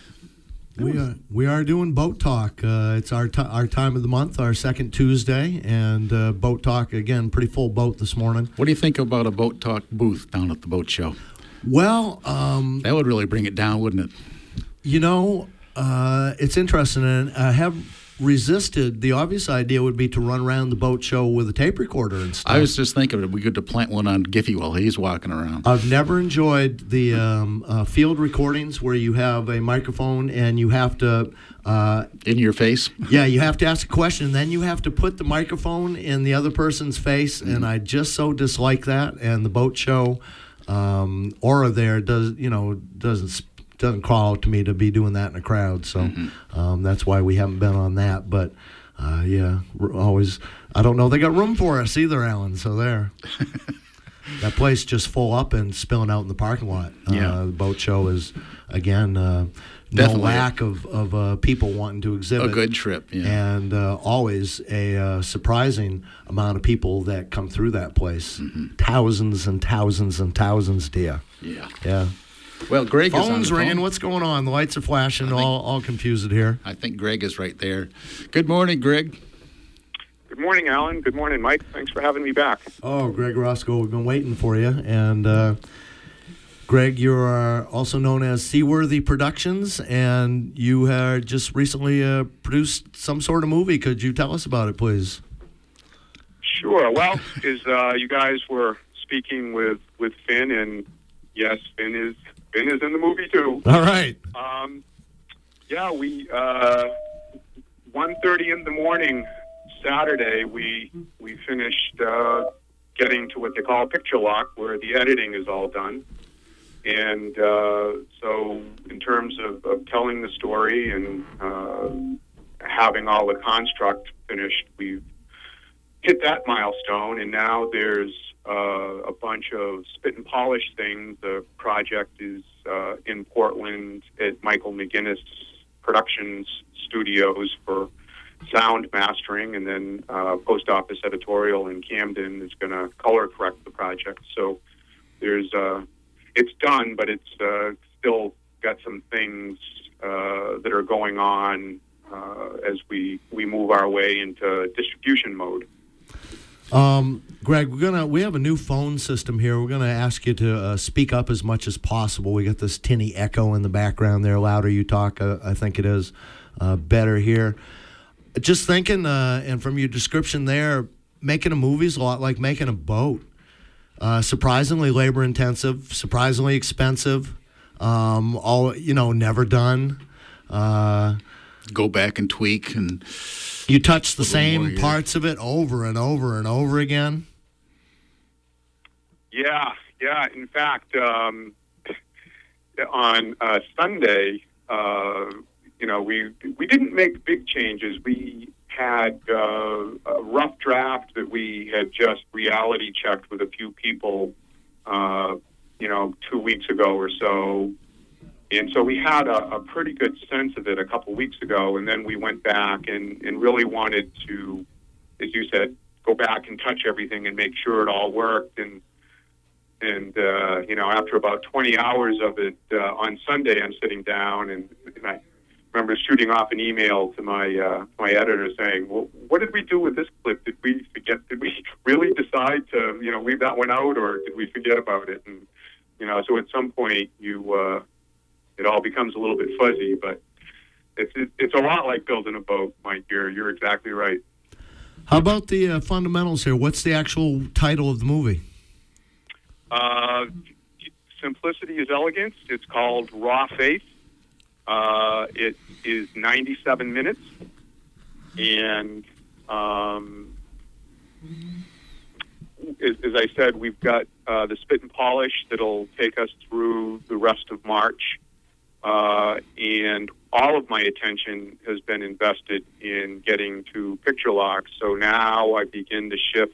We are we are doing boat talk. Uh, it's our ti our time of the month, our second Tuesday, and uh, boat talk again. Pretty full boat this morning. what do you think about a boat talk booth down at the boat show? Well, um, That would really bring it down, wouldn't it? you know, uh, it's interesting, and I have resisted. The obvious idea would be to run around the boat show with a tape recorder and stuff. I was just thinking that we could to plant one on Giffy while he's walking around. I've never enjoyed the um, uh, field recordings where you have a microphone and you have to, uh, In your face. yeah, you have to ask a question, then you have to put the microphone in the other person's face, and I just so dislike that. And the boat show um, aura there does, you know, doesn't doesn't call out to me to be doing that in a crowd. So um, that's why we haven't been on that. But uh, yeah, always. I don't know they got room for us either, Alan. So there. [laughs] that place just full up and spilling out in the parking lot. Yeah. Uh, the boat show is again uh, no lack of of uh, people wanting to exhibit. A good trip, yeah. And uh, always a uh, surprising amount of people that come through that place. Mm-hmm. Thousands and thousands and thousands, dear. Yeah. Yeah. Well, Greg is on Phone's the ringing. phone. What's going on? The lights are flashing. think- all all confused here. I think Greg is right there. Good morning, Greg. Good morning, Alan. Good morning, Mike. Thanks for having me back. Oh, Greg Roscoe, we've been waiting for you. And uh, Greg, you are also known as Seaworthy Productions, and you had just recently uh, produced some sort of movie. Could you tell us about it, please? Sure. Well, [laughs] is uh, you guys were speaking with with Finn, and yes, Finn is Is in the movie too. All right. Um, yeah, we uh, 1.30 in the morning Saturday. We we finished uh, getting to what they call picture lock, where the editing is all done. And uh, so, in terms of, of telling the story and uh, having all the construct finished, we've hit that milestone. And now there's uh, a bunch of spit and polish things. The project is uh, in Portland at Michael McGinnis Productions Studios for sound mastering, and then uh, Post Office Editorial in Camden is going to color correct the project. So there's uh, it's done, but it's uh, still got some things uh, that are going on as we we move our way into distribution mode. Um, Greg, we're gonna we have a new phone system here. We're gonna ask you to uh, speak up as much as possible. We got this tinny echo in the background there. Louder you talk, uh, I think it is uh, better here. Just thinking, uh, and from your description there, making a movie is a lot like making a boat. Uh, surprisingly labor intensive, surprisingly expensive. Um, all you know, never done. Go back and tweak and you touch the same parts of it over and over and over again. Yeah, yeah. In fact, um, on uh, Sunday, uh, you know, we we didn't make big changes. We had uh, a rough draft that we had just reality checked with a few people, uh, you know, two weeks ago or so. And so we had a, a pretty good sense of it a couple weeks ago, and then we went back and, and really wanted to, as you said, go back and touch everything and make sure it all worked. And and uh, you know, after about 20 hours of it uh, on Sunday, I'm sitting down and, and I remember shooting off an email to my uh, my editor saying, "Well, what did we do with this clip? Did we forget? Did we [laughs] really decide to you know leave that one out, or did we forget about it?" And you know, so at some point, you uh, it all becomes a little bit fuzzy, but it's it's a lot like building a boat, Mike. You're you're exactly right. How about the uh, fundamentals here? What's the actual title of the movie? Uh, simplicity is elegance. It's called Raw Faith. Uh, it is 97 minutes, and um, as, as I said, we've got uh, the spit and polish that'll take us through the rest of March, uh, and all of my attention has been invested in getting to picture lock. So now I begin to shift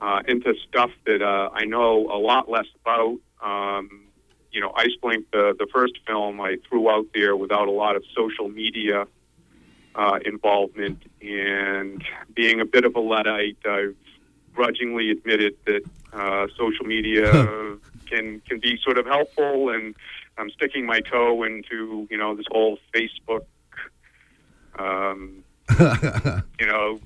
uh, into stuff that uh, I know a lot less about. Um, you know, Ice Blink, the, the first film I threw out there without a lot of social media uh, involvement. And being a bit of a Luddite, I've grudgingly admitted that uh, social media [laughs] can, can be sort of helpful. And I'm sticking my toe into, you know, this whole Facebook, um, [laughs] you know,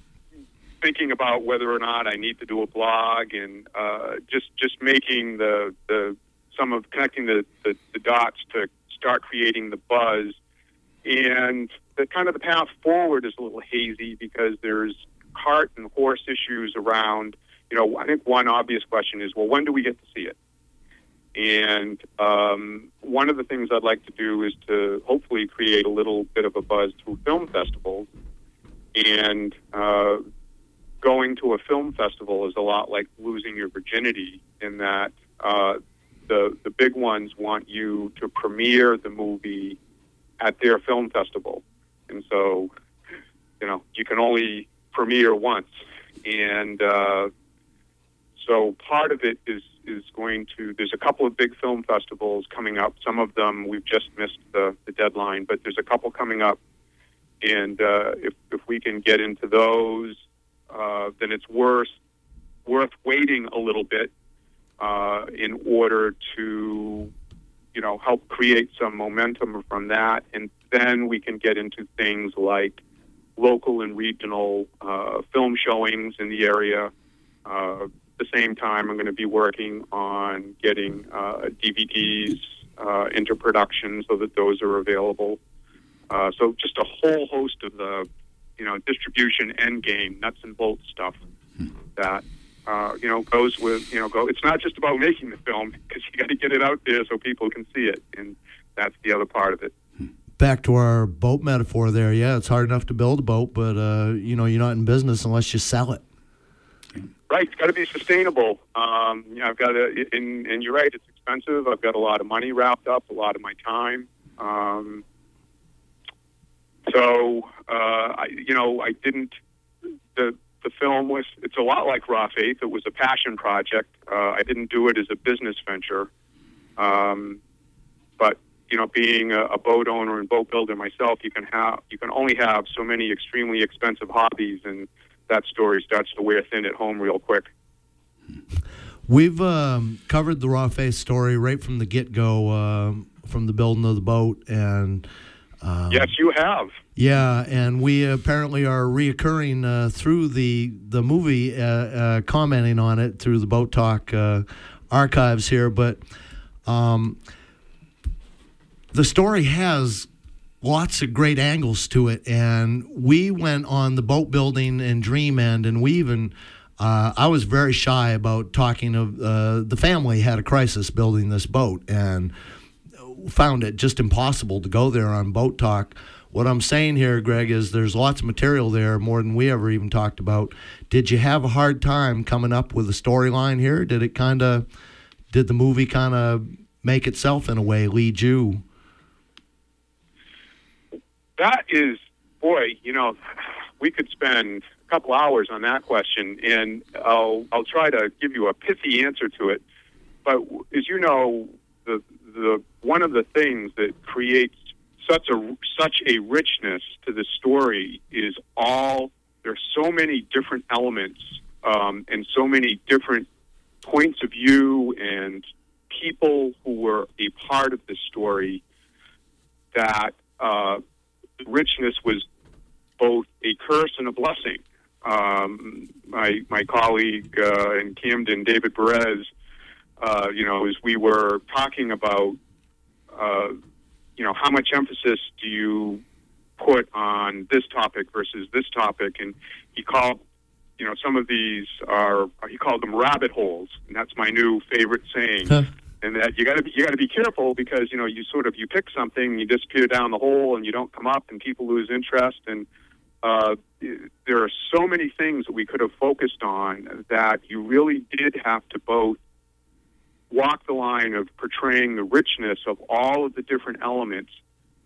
thinking about whether or not I need to do a blog and uh, just just making the the some of connecting the, the, the dots to start creating the buzz. And the kind of the path forward is a little hazy because there's cart and horse issues around. You know, I think one obvious question is, well, when do we get to see it? And um, one of the things I'd like to do is to hopefully create a little bit of a buzz through film festivals. And uh, going to a film festival is a lot like losing your virginity in that uh, the the big ones want you to premiere the movie at their film festival, and so you know you can only premiere once, and uh, so part of it is is going to. There's a couple of big film festivals coming up. Some of them we've just missed the, the deadline, but there's a couple coming up, and uh, if if we can get into those uh, then it's worth worth waiting a little bit uh, in order to, you know, help create some momentum from that, and then we can get into things like local and regional uh, film showings in the area. Uh, the same time, I'm going to be working on getting uh, DVDs uh, into production so that those are available. Uh, so just a whole host of the, you know, distribution end game, nuts and bolts stuff that uh, you know goes with you know go. It's not just about making the film because you got to get it out there so people can see it, and that's the other part of it. Back to our boat metaphor there. Yeah, it's hard enough to build a boat, but uh, you know you're not in business unless you sell it. Right, it's got to be sustainable. Um, you know, I've got to, and, and you're right, it's expensive. I've got a lot of money wrapped up, a lot of my time. Um, so, uh, I, you know, I didn't. The the film was. It's a lot like Raw Faith. It was a passion project. Uh, I didn't do it as a business venture. Um, but you know, being a, a boat owner and boat builder myself, you can have you can only have so many extremely expensive hobbies, and that story starts to wear thin at home real quick. We've um, covered the Raw Faith story right from the get go, uh, from the building of the boat, and um, yes, you have. Yeah, and we apparently are reoccurring uh, through the the movie, uh, uh, commenting on it through the Boat Talk uh, archives here. But um, the story has lots of great angles to it, and we went on the boat building and dream end, and we even. Uh, I was very shy about talking of uh, the family had a crisis building this boat and found it just impossible to go there on boat talk. What I'm saying here, Greg, is there's lots of material there, more than we ever even talked about. Did you have a hard time coming up with a storyline here? Did it kind of, did the movie kind of make itself in a way lead you? That is, boy, you know, we could spend a couple hours on that question, and I'll I'll try to give you a pithy answer to it. But as you know, the the one of the things that creates such a such a richness to the story is all there's so many different elements um, and so many different points of view and people who were a part of the story that uh, richness was both a curse and a blessing. Um, my my colleague uh, in Camden, David Perez, uh, you know, as we were talking about, uh, you know, how much emphasis do you put on this topic versus this topic, and he called, you know, some of these are he called them rabbit holes, and that's my new favorite saying. Huh. And that you got to you got to be careful because you know you sort of you pick something, you disappear down the hole, and you don't come up, and people lose interest, and uh, there are so many things that we could have focused on that you really did have to both walk the line of portraying the richness of all of the different elements,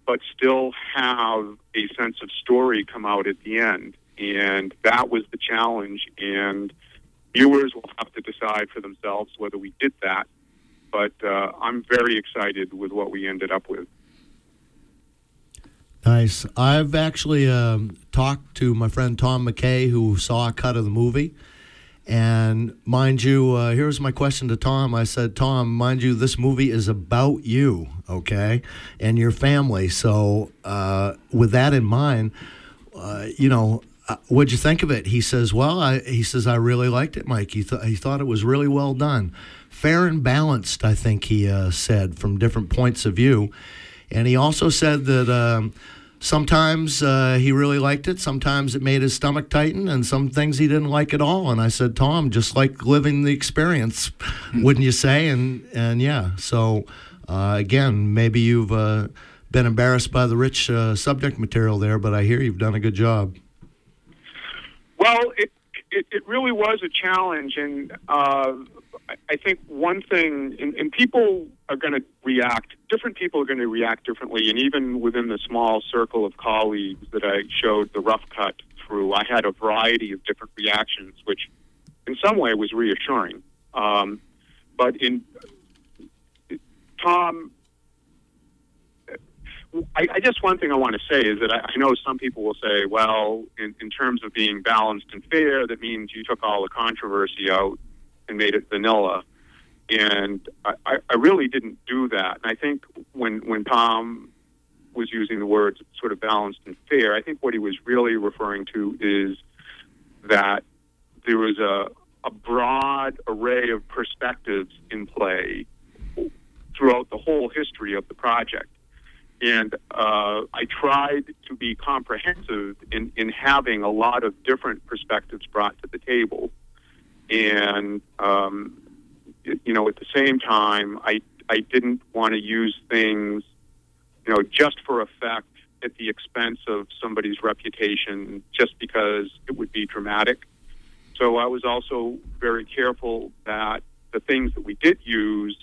but still have a sense of story come out at the end. And that was the challenge. And viewers will have to decide for themselves whether we did that. But uh, I'm very excited with what we ended up with. Nice. I've actually um, talked to my friend Tom McKay, who saw a cut of the movie. And mind you, uh, here's my question to Tom. I said, Tom, mind you, this movie is about you, okay, and your family. So, uh, with that in mind, uh, you know, uh, what'd you think of it? He says, well, I, he says, I really liked it, Mike. He, th- he thought it was really well done. Fair and balanced, I think he uh, said, from different points of view. And he also said that um, sometimes uh, he really liked it, sometimes it made his stomach tighten, and some things he didn't like at all. And I said, Tom, just like living the experience, wouldn't you say? And and yeah, so uh, again, maybe you've uh, been embarrassed by the rich uh, subject material there, but I hear you've done a good job. Well, it it, it really was a challenge, and uh, I- think one thing, and, and people are going to react. Different people are going to react differently, and even within the small circle of colleagues that I showed the rough cut through, I had a variety of different reactions, which, in some way, was reassuring. Um, but in Tom, I, I guess one thing I want to say is that I, I know some people will say, well, in, in terms of being balanced and fair, that means you took all the controversy out and made it vanilla. and I, I I really didn't do that. And I think when when Tom was using the words sort of balanced and fair, I think what he was really referring to is that there was a a broad array of perspectives in play throughout the whole history of the project. And uh, I tried to be comprehensive in, in having a lot of different perspectives brought to the table. And, um, you know, at the same time, I, I didn't want to use things, you know, just for effect at the expense of somebody's reputation just because it would be dramatic. So I was also very careful that the things that we did use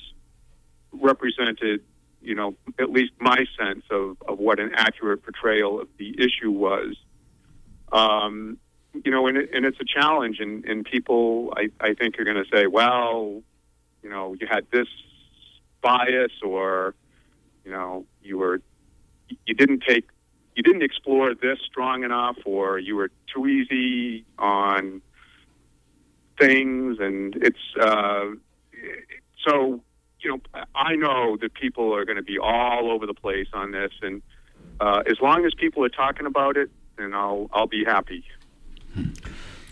represented, you know, at least my sense of, of what an accurate portrayal of the issue was. Um, you know, and, it, and it's a challenge, and, and people, I, I think, are going to say, well, you know, you had this bias, or, you know, you were, you didn't take, you didn't explore this strong enough, or you were too easy on things, and it's, uh, so you know, I know that people are going to be all over the place on this, and uh, as long as people are talking about it, then I'll I'll be happy.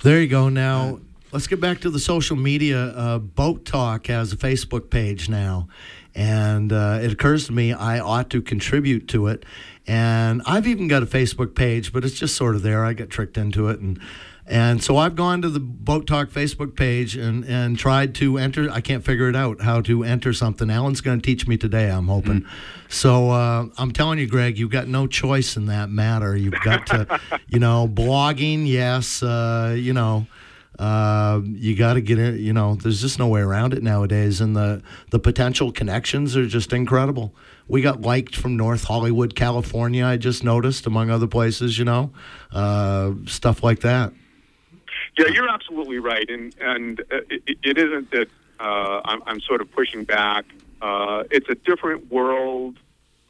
There you go. Now let's get back to the social media. Uh, Boat Talk has a Facebook page now, and uh, it occurs to me I ought to contribute to it. And I've even got a Facebook page, but it's just sort of there. I get tricked into it, and and so I've gone to the Boat Talk Facebook page and, and tried to enter. I can't figure it out how to enter something. Alan's going to teach me today, I'm hoping. Mm-hmm. So uh, I'm telling you, Greg, you've got no choice in that matter. You've got to, [laughs] you know, blogging, yes, uh, you know. Uh, you got to get it. You know, there's just no way around it nowadays, and the the potential connections are just incredible. We got liked from North Hollywood, California. I just noticed, among other places. You know, uh, stuff like that. Yeah, you're absolutely right, and and uh, it, it isn't that uh, I'm, I'm sort of pushing back. Uh, it's a different world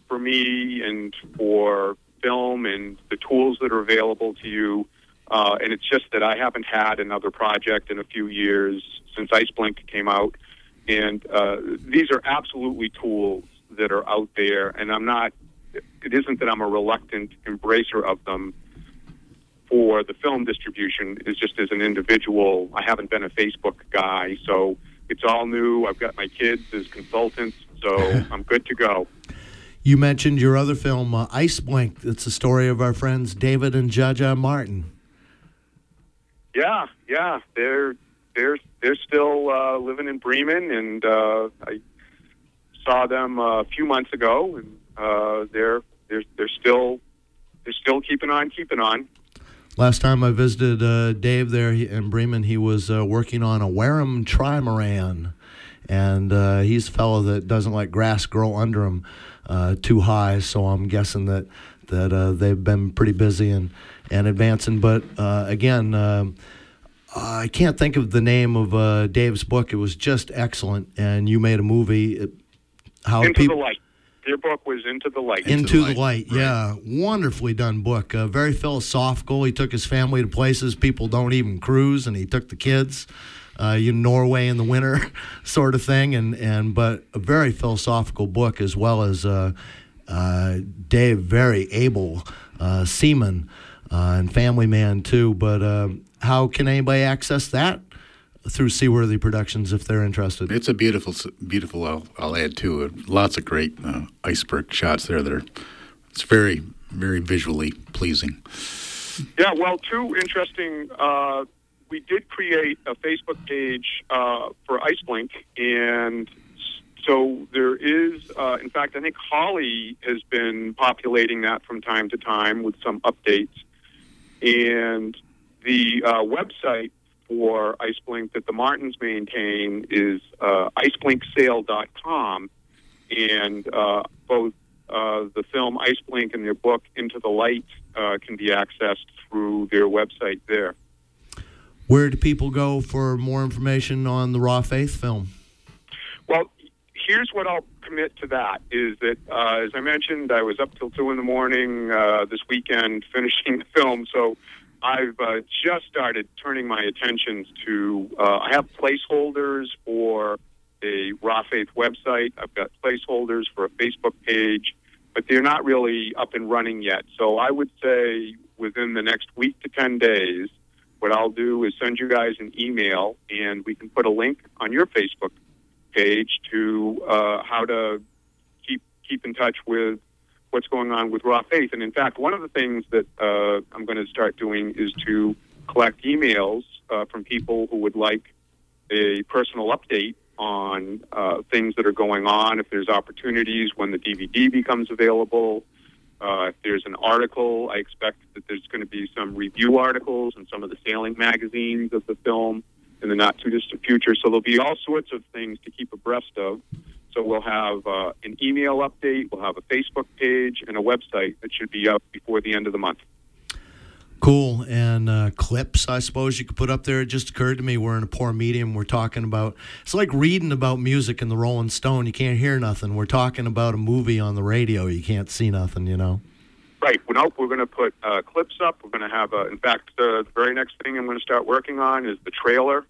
for me and for film and the tools that are available to you. Uh, and it's just that I haven't had another project in a few years since Ice Blink came out. And uh, these are absolutely tools that are out there, and I'm not. It isn't that I'm a reluctant embracer of them for the film distribution is just as an individual. I haven't been a Facebook guy, so it's all new. I've got my kids as consultants, so [laughs] I'm good to go. You mentioned your other film, uh, Ice Blink. It's the story of our friends David and Jaja Martin. Yeah, yeah, they're they're they're still uh, living in Bremen, and uh, I saw them a few months ago, and uh, they're they're they're still they're still keeping on, keeping on. Last time I visited uh, Dave there in Bremen, he was uh, working on a Wharram trimaran. And uh, he's a fellow that doesn't let grass grow under him uh, too high. So I'm guessing that that uh, they've been pretty busy and, and advancing. But uh, again, I can't think of the name of Dave's book. It was just excellent. And you made a movie. How Into people, the Light their book was Into the Light. Into, the, the Light, right. yeah. Wonderfully done book. Uh, very philosophical. He took his family to places people don't even cruise, and he took the kids. Uh, in Norway in the winter, [laughs] sort of thing, and and but a very philosophical book as well as uh, uh, Dave, very able uh, seaman uh, and family man too. But uh, how can anybody access that? Through Seaworthy Productions if they're interested. It's a beautiful, beautiful. I'll, I'll add to it. Lots of great uh, iceberg shots there. That are. It's very, very visually pleasing. Yeah. Well, two interesting. Uh, we did create a Facebook page uh, for Iceblink, and so there is. Uh, in fact, I think Holly has been populating that from time to time with some updates, and the uh, website for Iceblink that the Martins maintain is uh, iceblinksail.com, and uh, both uh, the film Iceblink and their book Into the Light uh, can be accessed through their website there. Where do people go for more information on the Raw Faith film? Well, here's what I'll commit to that is that, uh, as I mentioned, I was up till 2 in the morning uh, this weekend [laughs] finishing the film, so I've uh, just started turning my attentions to. Uh, I have placeholders for a Raw Faith website. I've got placeholders for a Facebook page, but they're not really up and running yet. So I would say within the next week to 10 days, what I'll do is send you guys an email and we can put a link on your Facebook page to uh, how to keep keep in touch with what's going on with Raw Faith. And in fact, one of the things that uh, I'm going to start doing is to collect emails uh, from people who would like a personal update on uh, things that are going on, if there's opportunities when the DVD becomes available. Uh, if there's an article, I expect that there's going to be some review articles in some of the sailing magazines of the film in the not too distant future. So there'll be all sorts of things to keep abreast of. So we'll have uh, an email update, we'll have a Facebook page, and a website that should be up before the end of the month. Cool. And uh, clips, I suppose you could put up there. It just occurred to me we're in a poor medium. We're talking about, it's like reading about music in the Rolling Stone. You can't hear nothing. We're talking about a movie on the radio. You can't see nothing, you know? Right. Well, nope, we're going to put uh, clips up. We're going to have, a, in fact, the very next thing I'm going to start working on is the trailer.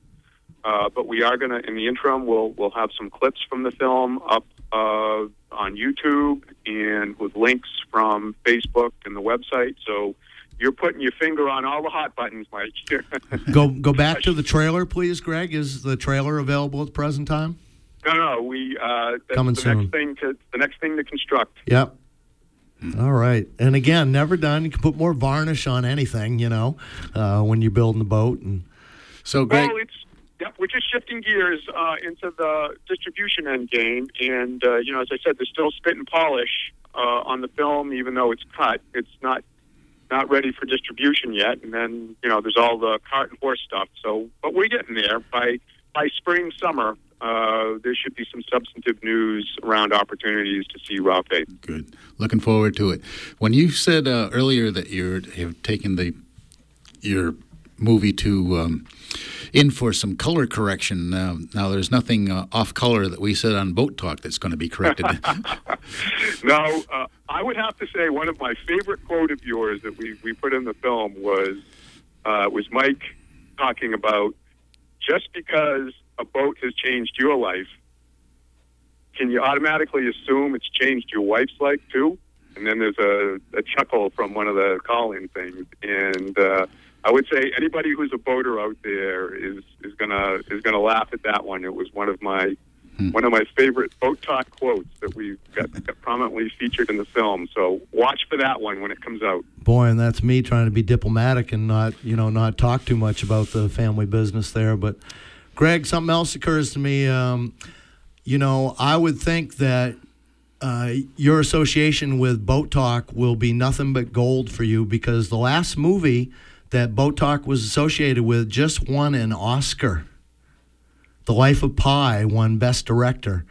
Uh, but we are going to, in the interim, we'll we'll have some clips from the film up uh, on YouTube and with links from Facebook and the website. So you're putting your finger on all the hot buttons, Mike. [laughs] go go back to the trailer, please, Greg. Is the trailer available at the present time? No, no. We uh, that's Coming the soon. next thing to the next thing to construct. Yep. All right. And again, never done. You can put more varnish on anything, you know, uh, when you're building the boat. And So, Greg, Well, it's yep, we're just shifting gears uh, into the distribution end game, and uh, you know, as I said, there's still spit and polish uh, on the film, even though it's cut. It's not not ready for distribution yet, and then you know, there's all the cart and horse stuff. So, but we're getting there. By by spring summer, uh, there should be some substantive news around opportunities to see Raw Faith. Good. Looking forward to it. When you said uh, earlier that you have taken the your movie to um, in for some color correction, uh, now there's nothing uh, off color that we said on Boat Talk that's going to be corrected. [laughs] [laughs] No, uh, I would have to say one of my favorite quote of yours that we, we put in the film was uh, was Mike talking about just because a boat has changed your life, can you automatically assume it's changed your wife's life too? And then there's a, a chuckle from one of the call-in things, and uh, I would say anybody who's a boater out there is is gonna is gonna laugh at that one. It was one of my one of my favorite boat talk quotes that we got, got prominently featured in the film. So watch for that one when it comes out. boy, and that's me trying to be diplomatic and not, you know, not talk too much about the family business there. But Greg, something else occurs to me. Um, you know, I would think that uh, your association with Boat Talk will be nothing but gold for you because the last movie that Boat Talk was associated with just won an Oscar. The Life of Pi won Best Director.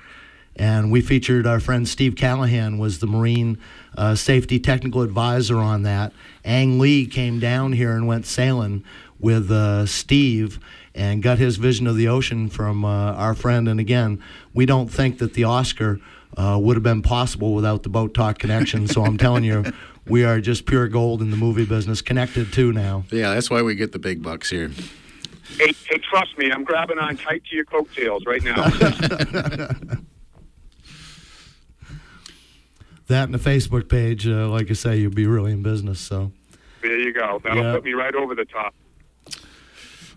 And we featured our friend Steve Callahan was the Marine uh, Safety Technical Advisor on that. Ang Lee came down here and went sailing with uh, Steve and got his vision of the ocean from uh, our friend. And again, we don't think that the Oscar uh, would have been possible without the Boat Talk connection. So I'm telling you, [laughs] we are just pure gold in the movie business, connected too now. yeah, that's why we get the big bucks here. Hey, hey, trust me, I'm grabbing on tight to your coattails right now. [laughs] That and the Facebook page, uh, like I say, you'll be really in business. So. there you go. That'll Yeah. put me right over the top.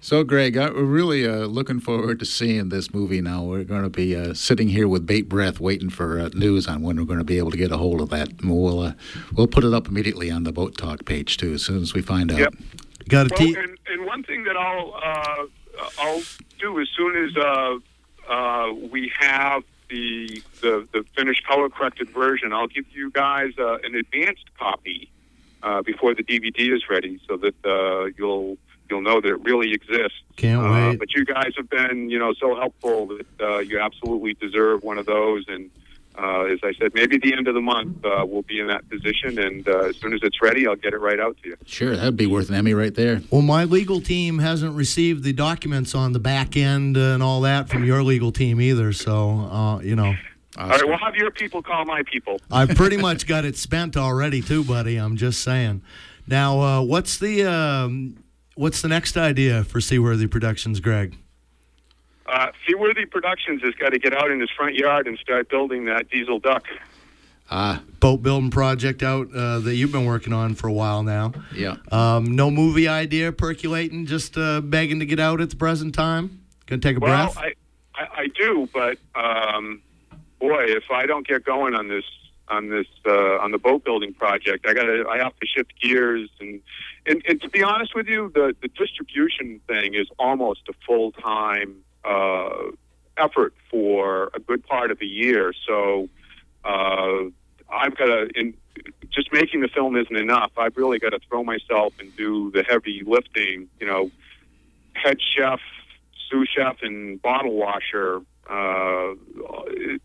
So, Greg, I- we're really uh, looking forward to seeing this movie now. We're going to be uh, sitting here with bait breath waiting for uh, news on when we're going to be able to get a hold of that. And We'll, uh, we'll put it up immediately on the Boat Talk page, too, as soon as we find out. Yep. Got a Well, T- and, and one thing that I'll uh, I'll do as soon as uh, uh, we have the, the the finished color corrected version, I'll give you guys uh, an advanced copy uh, before the DVD is ready, so that uh, you'll you'll know that it really exists. Can't Uh, wait. but you guys have been you know so helpful that uh, you absolutely deserve one of those and. Uh, as I said, maybe at the end of the month uh, we'll be in that position, and uh, as soon as it's ready, I'll get it right out to you. Sure, that'd be worth an Emmy right there. Well, my legal team hasn't received the documents on the back end and all that from your legal team either. So, uh, you know, All right, we'll have your people call my people. [laughs] I've pretty much got it spent already too, buddy. I'm just saying. Now, uh, what's the um, what's the next idea for Seaworthy Productions, Greg? Uh, Seaworthy Productions has got to get out in his front yard and start building that diesel duck. Ah, Boat building project out uh, that you've been working on for a while now. yeah. Um, no movie idea percolating, just uh, begging to get out at the present time. Gonna take a Well, breath. I, I, I do, but um, boy, if I don't get going on this on this uh, on the boat building project, I got to I have to shift gears and, and and to be honest with you, the the distribution thing is almost a full time uh, effort for a good part of the year. So uh, I've got to in just making the film isn't enough. I've really got to throw myself and do the heavy lifting. You know, head chef, sous chef, and bottle washer. Uh, it,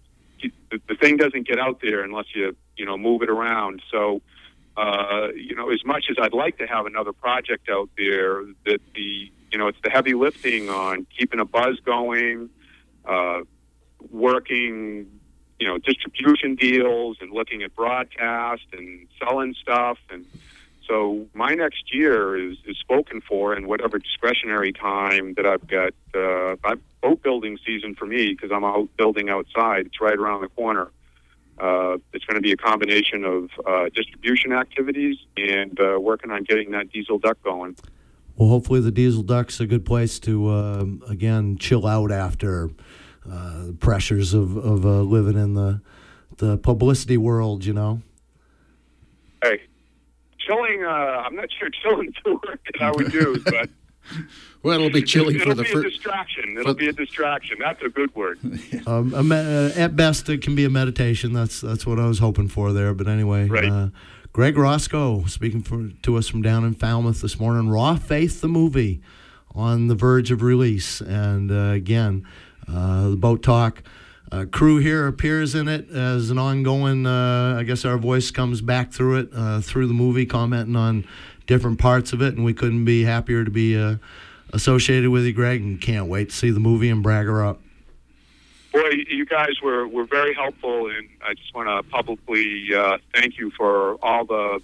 the, the thing doesn't get out there unless you you know move it around. So. Uh, you know, as much as I'd like to have another project out there, that the you know it's the heavy lifting on keeping a buzz going, uh, working you know distribution deals and looking at broadcast and selling stuff and so my next year is, is spoken for in whatever discretionary time that I've got. Uh, I'm boat building season for me because I'm out building outside. It's right around the corner. Uh, it's going to be a combination of uh, distribution activities and uh, working on getting that diesel duck going. Well, hopefully the Diesel Duck's a good place to uh, again chill out after uh, the pressures of of uh, living in the the publicity world. You know. Hey, chilling. Uh, I'm not sure chilling's the word that I would use, but [laughs] Well, it'll be chilly it'll for the be a first. Distraction. It'll for- be a distraction. That's a good word. [laughs] Um, a me- uh, at best, it can be a meditation. That's that's what I was hoping for there. But anyway, Right. uh, Greg Roscoe speaking for, to us from down in Falmouth this morning. Raw Faith, the movie, on the verge of release, and uh, again, uh, the boat talk. Uh, crew here appears in it as an ongoing. Uh, I guess our voice comes back through it uh, through the movie, commenting on different parts of it, and we couldn't be happier to be uh, associated with you, Greg, and can't wait to see the movie and brag her up. Boy, you guys were, were very helpful, and I just want to publicly uh, thank you for all the,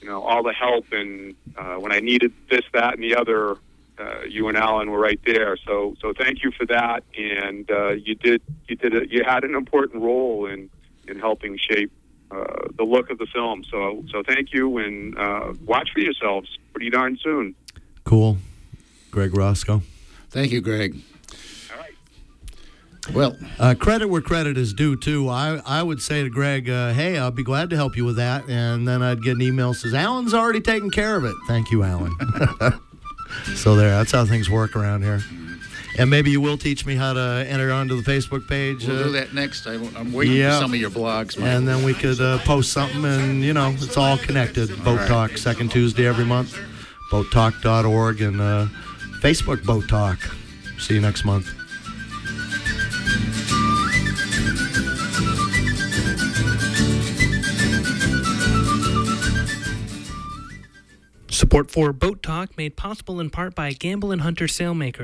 you know, all the help. And uh, when I needed this, that, and the other, uh, you and Alan were right there. So, so thank you for that. And uh, you did, you did, a, you had an important role in in helping shape uh, the look of the film. So, so thank you, and uh, watch for yourselves pretty darn soon. Cool. Greg Roscoe. Thank you, Greg. All right. Well, Uh, credit where credit is due, too. I, I would say to Greg, uh, hey, I'll be glad to help you with that. And then I'd get an email that says, Alan's already taken care of it. Thank you, Alan. [laughs] so there, that's how things work around here. And maybe you will teach me how to enter onto the Facebook page. we'll uh, do that next. I, am waiting yeah. for some of your blogs. Mike. And then we could uh, post something, and, you know, it's all connected. Boat right. Talk, second Tuesday every month. BoatTalk.org and uh, Facebook Boat Talk. See you next month. Support for Boat Talk made possible in part by Gambell and Hunter Sailmaker.